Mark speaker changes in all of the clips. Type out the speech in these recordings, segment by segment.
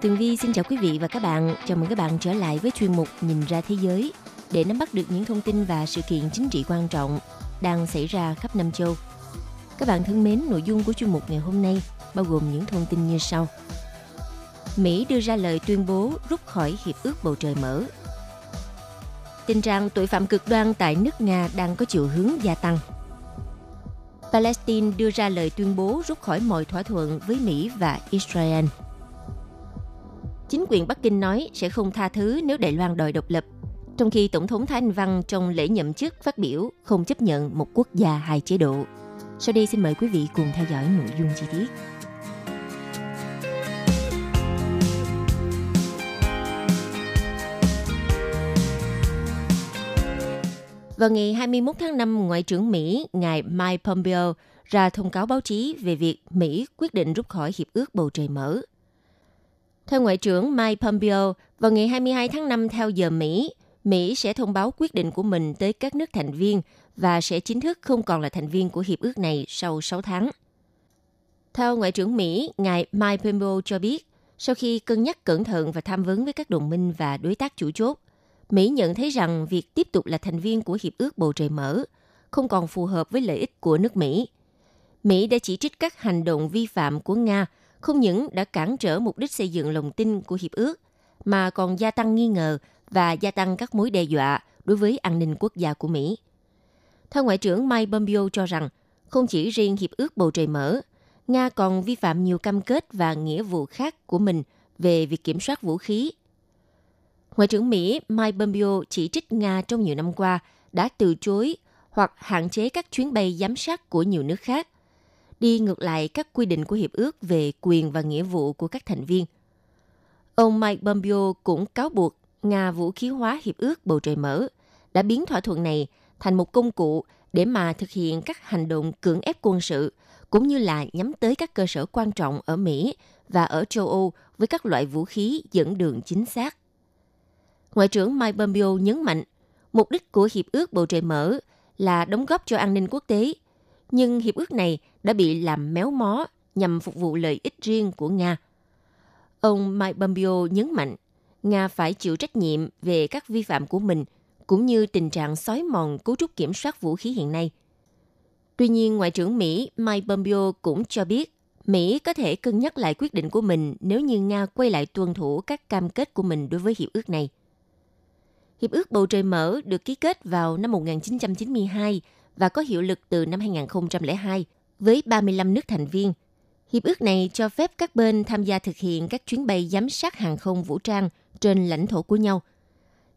Speaker 1: Tường Vi xin chào quý vị và các bạn. Chào mừng các bạn trở lại với chuyên mục Nhìn ra thế giới để nắm bắt được những thông tin và sự kiện chính trị quan trọng đang xảy ra khắp năm châu. Các bạn thân mến, nội dung của chuyên mục ngày hôm nay bao gồm những thông tin như sau. Mỹ đưa ra lời tuyên bố rút khỏi Hiệp ước Bầu Trời Mở. Tình trạng tội phạm cực đoan tại nước Nga đang có chiều hướng gia tăng. Palestine đưa ra lời tuyên bố rút khỏi mọi thỏa thuận với Mỹ và Israel – chính quyền Bắc Kinh nói sẽ không tha thứ nếu Đài Loan đòi độc lập, trong khi Tổng thống Thái Anh Văn trong lễ nhậm chức phát biểu không chấp nhận một quốc gia hai chế độ. Sau đây xin mời quý vị cùng theo dõi nội dung chi tiết. Vào ngày 21 tháng 5, Ngoại trưởng Mỹ, ngài Mike Pompeo ra thông cáo báo chí về việc Mỹ quyết định rút khỏi Hiệp ước Bầu Trời Mở – theo Ngoại trưởng Mike Pompeo, vào ngày 22 tháng 5 theo giờ Mỹ, Mỹ sẽ thông báo quyết định của mình tới các nước thành viên và sẽ chính thức không còn là thành viên của hiệp ước này sau 6 tháng. Theo Ngoại trưởng Mỹ, ngài Mike Pompeo cho biết, sau khi cân nhắc cẩn thận và tham vấn với các đồng minh và đối tác chủ chốt, Mỹ nhận thấy rằng việc tiếp tục là thành viên của Hiệp ước Bầu Trời Mở không còn phù hợp với lợi ích của nước Mỹ. Mỹ đã chỉ trích các hành động vi phạm của Nga không những đã cản trở mục đích xây dựng lòng tin của hiệp ước, mà còn gia tăng nghi ngờ và gia tăng các mối đe dọa đối với an ninh quốc gia của Mỹ. Theo Ngoại trưởng Mike Pompeo cho rằng, không chỉ riêng hiệp ước bầu trời mở, Nga còn vi phạm nhiều cam kết và nghĩa vụ khác của mình về việc kiểm soát vũ khí. Ngoại trưởng Mỹ Mike Pompeo chỉ trích Nga trong nhiều năm qua đã từ chối hoặc hạn chế các chuyến bay giám sát của nhiều nước khác đi ngược lại các quy định của hiệp ước về quyền và nghĩa vụ của các thành viên. Ông Mike Pompeo cũng cáo buộc Nga vũ khí hóa hiệp ước bầu trời mở đã biến thỏa thuận này thành một công cụ để mà thực hiện các hành động cưỡng ép quân sự cũng như là nhắm tới các cơ sở quan trọng ở Mỹ và ở châu Âu với các loại vũ khí dẫn đường chính xác. Ngoại trưởng Mike Pompeo nhấn mạnh, mục đích của Hiệp ước Bầu Trời Mở là đóng góp cho an ninh quốc tế nhưng hiệp ước này đã bị làm méo mó nhằm phục vụ lợi ích riêng của Nga. Ông Mike Pompeo nhấn mạnh, Nga phải chịu trách nhiệm về các vi phạm của mình, cũng như tình trạng xói mòn cấu trúc kiểm soát vũ khí hiện nay. Tuy nhiên, Ngoại trưởng Mỹ Mike Pompeo cũng cho biết, Mỹ có thể cân nhắc lại quyết định của mình nếu như Nga quay lại tuân thủ các cam kết của mình đối với hiệp ước này. Hiệp ước Bầu Trời Mở được ký kết vào năm 1992 và có hiệu lực từ năm 2002 với 35 nước thành viên. Hiệp ước này cho phép các bên tham gia thực hiện các chuyến bay giám sát hàng không vũ trang trên lãnh thổ của nhau.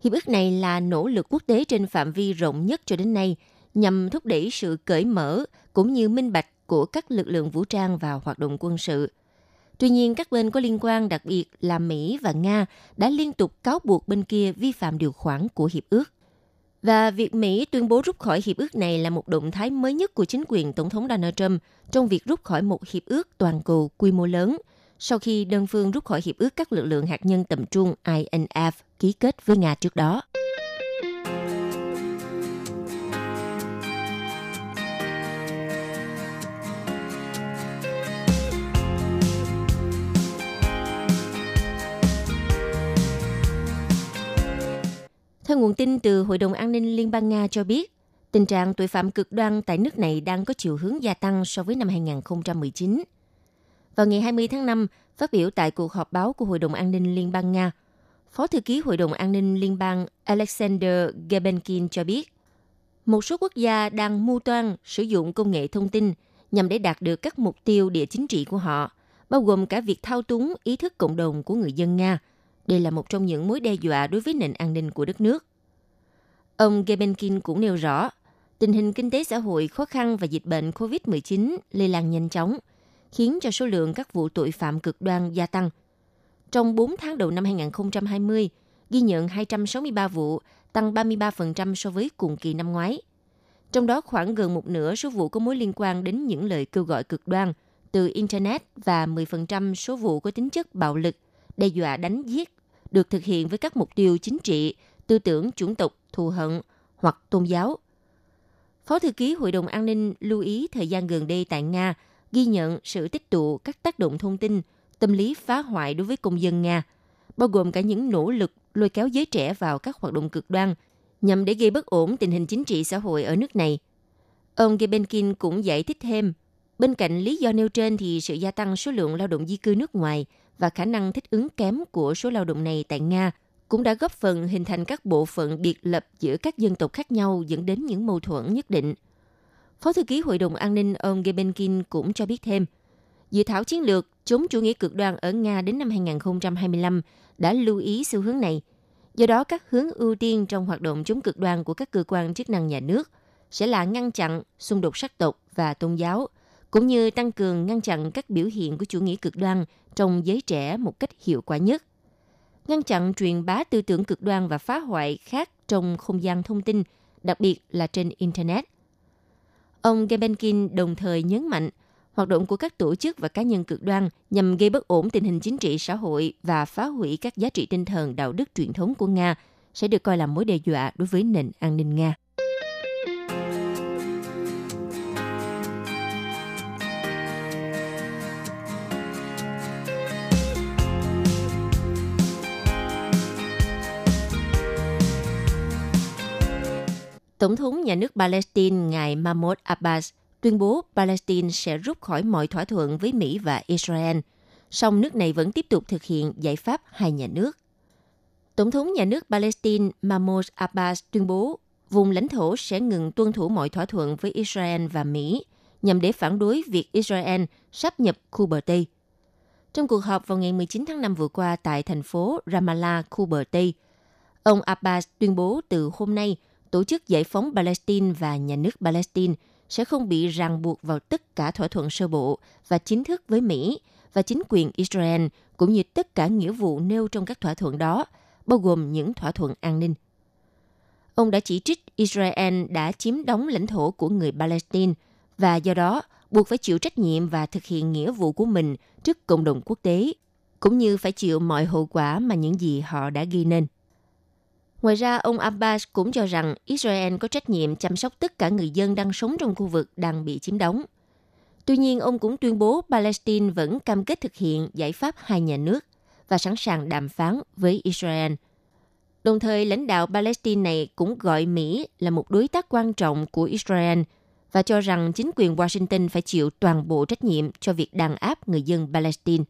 Speaker 1: Hiệp ước này là nỗ lực quốc tế trên phạm vi rộng nhất cho đến nay nhằm thúc đẩy sự cởi mở cũng như minh bạch của các lực lượng vũ trang và hoạt động quân sự. Tuy nhiên, các bên có liên quan, đặc biệt là Mỹ và Nga, đã liên tục cáo buộc bên kia vi phạm điều khoản của hiệp ước. Và việc Mỹ tuyên bố rút khỏi hiệp ước này là một động thái mới nhất của chính quyền Tổng thống Donald Trump trong việc rút khỏi một hiệp ước toàn cầu quy mô lớn sau khi đơn phương rút khỏi hiệp ước, các lực lượng hạt nhân tầm trung INF ký kết với Nga trước đó. Nguồn tin từ Hội đồng An ninh Liên bang Nga cho biết, tình trạng tội phạm cực đoan tại nước này đang có chiều hướng gia tăng so với năm 2019. Vào ngày 20 tháng 5, phát biểu tại cuộc họp báo của Hội đồng An ninh Liên bang Nga, Phó thư ký Hội đồng An ninh Liên bang Alexander Gebenkin cho biết, một số quốc gia đang mưu toan sử dụng công nghệ thông tin nhằm để đạt được các mục tiêu địa chính trị của họ, bao gồm cả việc thao túng ý thức cộng đồng của người dân Nga – đây là một trong những mối đe dọa đối với nền an ninh của đất nước. Ông Gebenkin cũng nêu rõ, tình hình kinh tế xã hội khó khăn và dịch bệnh COVID-19 lây lan nhanh chóng, khiến cho số lượng các vụ tội phạm cực đoan gia tăng. Trong 4 tháng đầu năm 2020, ghi nhận 263 vụ, tăng 33% so với cùng kỳ năm ngoái. Trong đó khoảng gần một nửa số vụ có mối liên quan đến những lời kêu gọi cực đoan từ Internet và 10% số vụ có tính chất bạo lực, đe dọa đánh giết được thực hiện với các mục tiêu chính trị, tư tưởng chủng tộc, thù hận hoặc tôn giáo. Phó thư ký Hội đồng An ninh lưu ý thời gian gần đây tại Nga ghi nhận sự tích tụ các tác động thông tin, tâm lý phá hoại đối với công dân Nga, bao gồm cả những nỗ lực lôi kéo giới trẻ vào các hoạt động cực đoan nhằm để gây bất ổn tình hình chính trị xã hội ở nước này. Ông Gebenkin cũng giải thích thêm, bên cạnh lý do nêu trên thì sự gia tăng số lượng lao động di cư nước ngoài và khả năng thích ứng kém của số lao động này tại Nga cũng đã góp phần hình thành các bộ phận biệt lập giữa các dân tộc khác nhau dẫn đến những mâu thuẫn nhất định. Phó thư ký Hội đồng An ninh ông Gebenkin cũng cho biết thêm, dự thảo chiến lược chống chủ nghĩa cực đoan ở Nga đến năm 2025 đã lưu ý xu hướng này. Do đó, các hướng ưu tiên trong hoạt động chống cực đoan của các cơ quan chức năng nhà nước sẽ là ngăn chặn xung đột sắc tộc và tôn giáo, cũng như tăng cường ngăn chặn các biểu hiện của chủ nghĩa cực đoan trong giới trẻ một cách hiệu quả nhất. Ngăn chặn truyền bá tư tưởng cực đoan và phá hoại khác trong không gian thông tin, đặc biệt là trên Internet. Ông Gebenkin đồng thời nhấn mạnh hoạt động của các tổ chức và cá nhân cực đoan nhằm gây bất ổn tình hình chính trị xã hội và phá hủy các giá trị tinh thần đạo đức truyền thống của Nga sẽ được coi là mối đe dọa đối với nền an ninh Nga. Tổng thống nhà nước Palestine ngài Mahmoud Abbas tuyên bố Palestine sẽ rút khỏi mọi thỏa thuận với Mỹ và Israel, song nước này vẫn tiếp tục thực hiện giải pháp hai nhà nước. Tổng thống nhà nước Palestine Mahmoud Abbas tuyên bố vùng lãnh thổ sẽ ngừng tuân thủ mọi thỏa thuận với Israel và Mỹ nhằm để phản đối việc Israel sắp nhập khu bờ Tây. Trong cuộc họp vào ngày 19 tháng 5 vừa qua tại thành phố Ramallah, khu bờ Tây, ông Abbas tuyên bố từ hôm nay Tổ chức Giải phóng Palestine và Nhà nước Palestine sẽ không bị ràng buộc vào tất cả thỏa thuận sơ bộ và chính thức với Mỹ và chính quyền Israel, cũng như tất cả nghĩa vụ nêu trong các thỏa thuận đó, bao gồm những thỏa thuận an ninh. Ông đã chỉ trích Israel đã chiếm đóng lãnh thổ của người Palestine và do đó buộc phải chịu trách nhiệm và thực hiện nghĩa vụ của mình trước cộng đồng quốc tế, cũng như phải chịu mọi hậu quả mà những gì họ đã ghi nên. Ngoài ra, ông Abbas cũng cho rằng Israel có trách nhiệm chăm sóc tất cả người dân đang sống trong khu vực đang bị chiếm đóng. Tuy nhiên, ông cũng tuyên bố Palestine vẫn cam kết thực hiện giải pháp hai nhà nước và sẵn sàng đàm phán với Israel. Đồng thời, lãnh đạo Palestine này cũng gọi Mỹ là một đối tác quan trọng của Israel và cho rằng chính quyền Washington phải chịu toàn bộ trách nhiệm cho việc đàn áp người dân Palestine.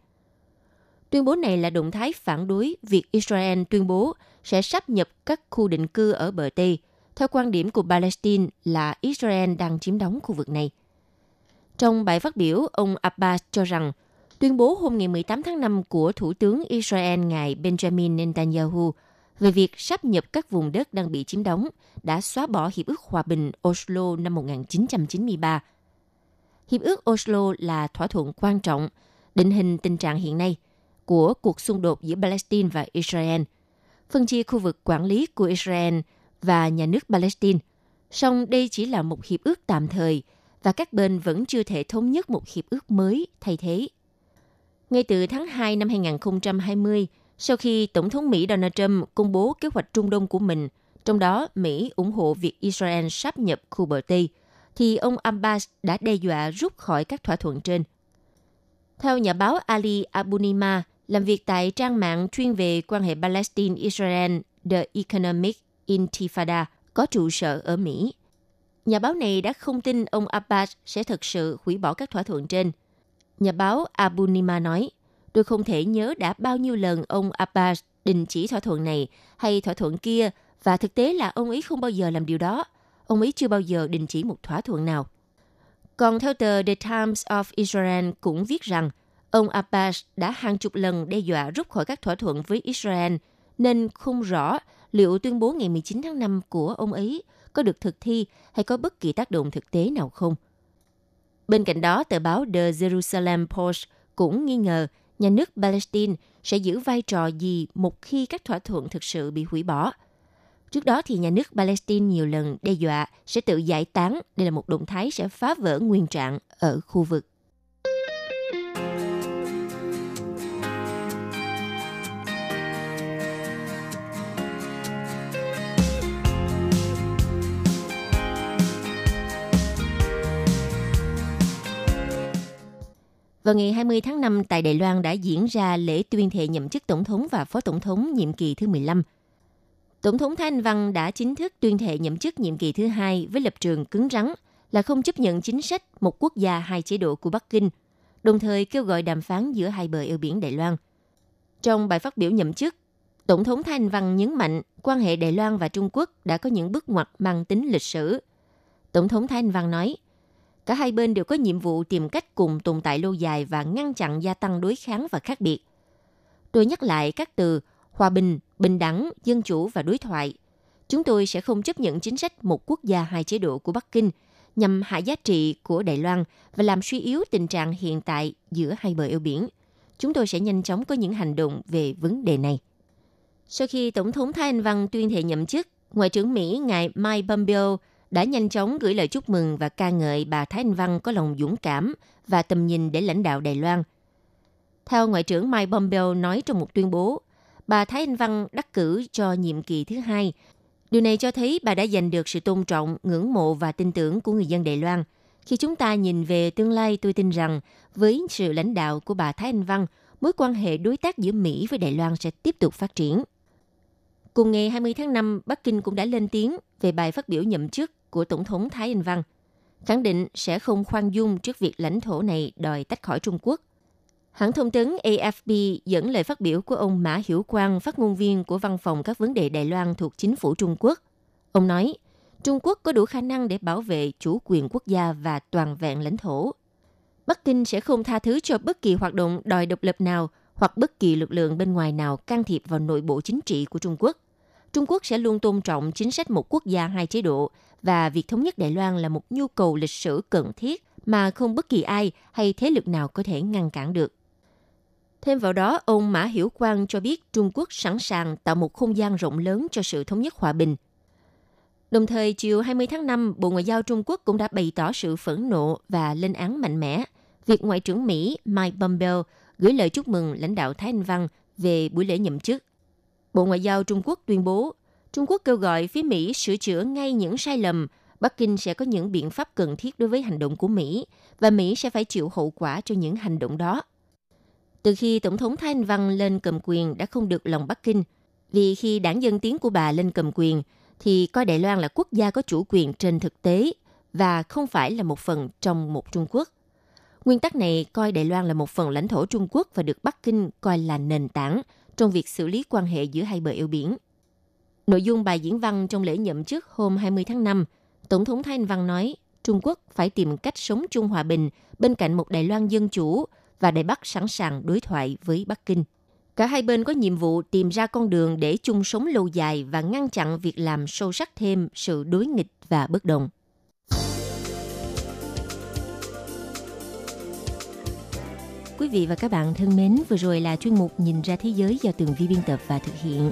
Speaker 1: Tuyên bố này là động thái phản đối việc Israel tuyên bố sẽ sắp nhập các khu định cư ở bờ Tây, theo quan điểm của Palestine là Israel đang chiếm đóng khu vực này. Trong bài phát biểu, ông Abbas cho rằng tuyên bố hôm ngày 18 tháng 5 của Thủ tướng Israel ngài Benjamin Netanyahu về việc sắp nhập các vùng đất đang bị chiếm đóng đã xóa bỏ Hiệp ước Hòa bình Oslo năm 1993. Hiệp ước Oslo là thỏa thuận quan trọng, định hình tình trạng hiện nay của cuộc xung đột giữa Palestine và Israel – phân chia khu vực quản lý của Israel và nhà nước Palestine. Song đây chỉ là một hiệp ước tạm thời và các bên vẫn chưa thể thống nhất một hiệp ước mới thay thế. Ngay từ tháng 2 năm 2020, sau khi Tổng thống Mỹ Donald Trump công bố kế hoạch Trung Đông của mình, trong đó Mỹ ủng hộ việc Israel sáp nhập khu bờ Tây, thì ông Abbas đã đe dọa rút khỏi các thỏa thuận trên. Theo nhà báo Ali Abunima, làm việc tại trang mạng chuyên về quan hệ Palestine-Israel The Economic Intifada có trụ sở ở Mỹ. Nhà báo này đã không tin ông Abbas sẽ thực sự hủy bỏ các thỏa thuận trên. Nhà báo Abu Nima nói, tôi không thể nhớ đã bao nhiêu lần ông Abbas đình chỉ thỏa thuận này hay thỏa thuận kia và thực tế là ông ấy không bao giờ làm điều đó. Ông ấy chưa bao giờ đình chỉ một thỏa thuận nào. Còn theo tờ The Times of Israel cũng viết rằng Ông Abbas đã hàng chục lần đe dọa rút khỏi các thỏa thuận với Israel, nên không rõ liệu tuyên bố ngày 19 tháng 5 của ông ấy có được thực thi hay có bất kỳ tác động thực tế nào không. Bên cạnh đó, tờ báo The Jerusalem Post cũng nghi ngờ nhà nước Palestine sẽ giữ vai trò gì một khi các thỏa thuận thực sự bị hủy bỏ. Trước đó thì nhà nước Palestine nhiều lần đe dọa sẽ tự giải tán. Đây là một động thái sẽ phá vỡ nguyên trạng ở khu vực. Vào ngày 20 tháng 5 tại Đài Loan đã diễn ra lễ tuyên thệ nhậm chức tổng thống và phó tổng thống nhiệm kỳ thứ 15. Tổng thống Thái Anh Văn đã chính thức tuyên thệ nhậm chức nhiệm kỳ thứ hai với lập trường cứng rắn là không chấp nhận chính sách một quốc gia hai chế độ của Bắc Kinh, đồng thời kêu gọi đàm phán giữa hai bờ eo biển Đài Loan. Trong bài phát biểu nhậm chức, Tổng thống Thái Anh Văn nhấn mạnh quan hệ Đài Loan và Trung Quốc đã có những bước ngoặt mang tính lịch sử. Tổng thống Thái Anh Văn nói, Cả hai bên đều có nhiệm vụ tìm cách cùng tồn tại lâu dài và ngăn chặn gia tăng đối kháng và khác biệt. Tôi nhắc lại các từ hòa bình, bình đẳng, dân chủ và đối thoại. Chúng tôi sẽ không chấp nhận chính sách một quốc gia hai chế độ của Bắc Kinh nhằm hạ giá trị của Đài Loan và làm suy yếu tình trạng hiện tại giữa hai bờ eo biển. Chúng tôi sẽ nhanh chóng có những hành động về vấn đề này. Sau khi Tổng thống Thái Anh Văn tuyên thệ nhậm chức, Ngoại trưởng Mỹ ngài Mike Pompeo đã nhanh chóng gửi lời chúc mừng và ca ngợi bà Thái Anh Văn có lòng dũng cảm và tầm nhìn để lãnh đạo Đài Loan. Theo Ngoại trưởng Mike Pompeo nói trong một tuyên bố, bà Thái Anh Văn đắc cử cho nhiệm kỳ thứ hai. Điều này cho thấy bà đã giành được sự tôn trọng, ngưỡng mộ và tin tưởng của người dân Đài Loan. Khi chúng ta nhìn về tương lai, tôi tin rằng với sự lãnh đạo của bà Thái Anh Văn, mối quan hệ đối tác giữa Mỹ với Đài Loan sẽ tiếp tục phát triển. Cùng ngày 20 tháng 5, Bắc Kinh cũng đã lên tiếng về bài phát biểu nhậm chức của Tổng thống Thái Anh Văn, khẳng định sẽ không khoan dung trước việc lãnh thổ này đòi tách khỏi Trung Quốc. Hãng thông tấn AFP dẫn lời phát biểu của ông Mã Hiểu Quang, phát ngôn viên của Văn phòng các vấn đề Đài Loan thuộc chính phủ Trung Quốc. Ông nói, Trung Quốc có đủ khả năng để bảo vệ chủ quyền quốc gia và toàn vẹn lãnh thổ. Bắc Kinh sẽ không tha thứ cho bất kỳ hoạt động đòi độc lập nào hoặc bất kỳ lực lượng bên ngoài nào can thiệp vào nội bộ chính trị của Trung Quốc. Trung Quốc sẽ luôn tôn trọng chính sách một quốc gia hai chế độ và việc thống nhất Đài Loan là một nhu cầu lịch sử cần thiết mà không bất kỳ ai hay thế lực nào có thể ngăn cản được. Thêm vào đó, ông Mã Hiểu Quang cho biết Trung Quốc sẵn sàng tạo một không gian rộng lớn cho sự thống nhất hòa bình. Đồng thời, chiều 20 tháng 5, Bộ Ngoại giao Trung Quốc cũng đã bày tỏ sự phẫn nộ và lên án mạnh mẽ việc Ngoại trưởng Mỹ Mike Pompeo gửi lời chúc mừng lãnh đạo Thái Anh Văn về buổi lễ nhậm chức. Bộ Ngoại giao Trung Quốc tuyên bố Trung Quốc kêu gọi phía Mỹ sửa chữa ngay những sai lầm. Bắc Kinh sẽ có những biện pháp cần thiết đối với hành động của Mỹ và Mỹ sẽ phải chịu hậu quả cho những hành động đó. Từ khi Tổng thống Thái Anh Văn lên cầm quyền đã không được lòng Bắc Kinh, vì khi đảng Dân Tiến của bà lên cầm quyền thì coi Đài Loan là quốc gia có chủ quyền trên thực tế và không phải là một phần trong một Trung Quốc. Nguyên tắc này coi Đài Loan là một phần lãnh thổ Trung Quốc và được Bắc Kinh coi là nền tảng trong việc xử lý quan hệ giữa hai bờ eo biển. Nội dung bài diễn văn trong lễ nhậm chức hôm 20 tháng 5, Tổng thống Thái Anh Văn nói Trung Quốc phải tìm cách sống chung hòa bình bên cạnh một Đài Loan dân chủ và Đài Bắc sẵn sàng đối thoại với Bắc Kinh. Cả hai bên có nhiệm vụ tìm ra con đường để chung sống lâu dài và ngăn chặn việc làm sâu sắc thêm sự đối nghịch và bất đồng. Quý vị và các bạn thân mến, vừa rồi là chuyên mục Nhìn ra thế giới do tường vi biên tập và thực hiện.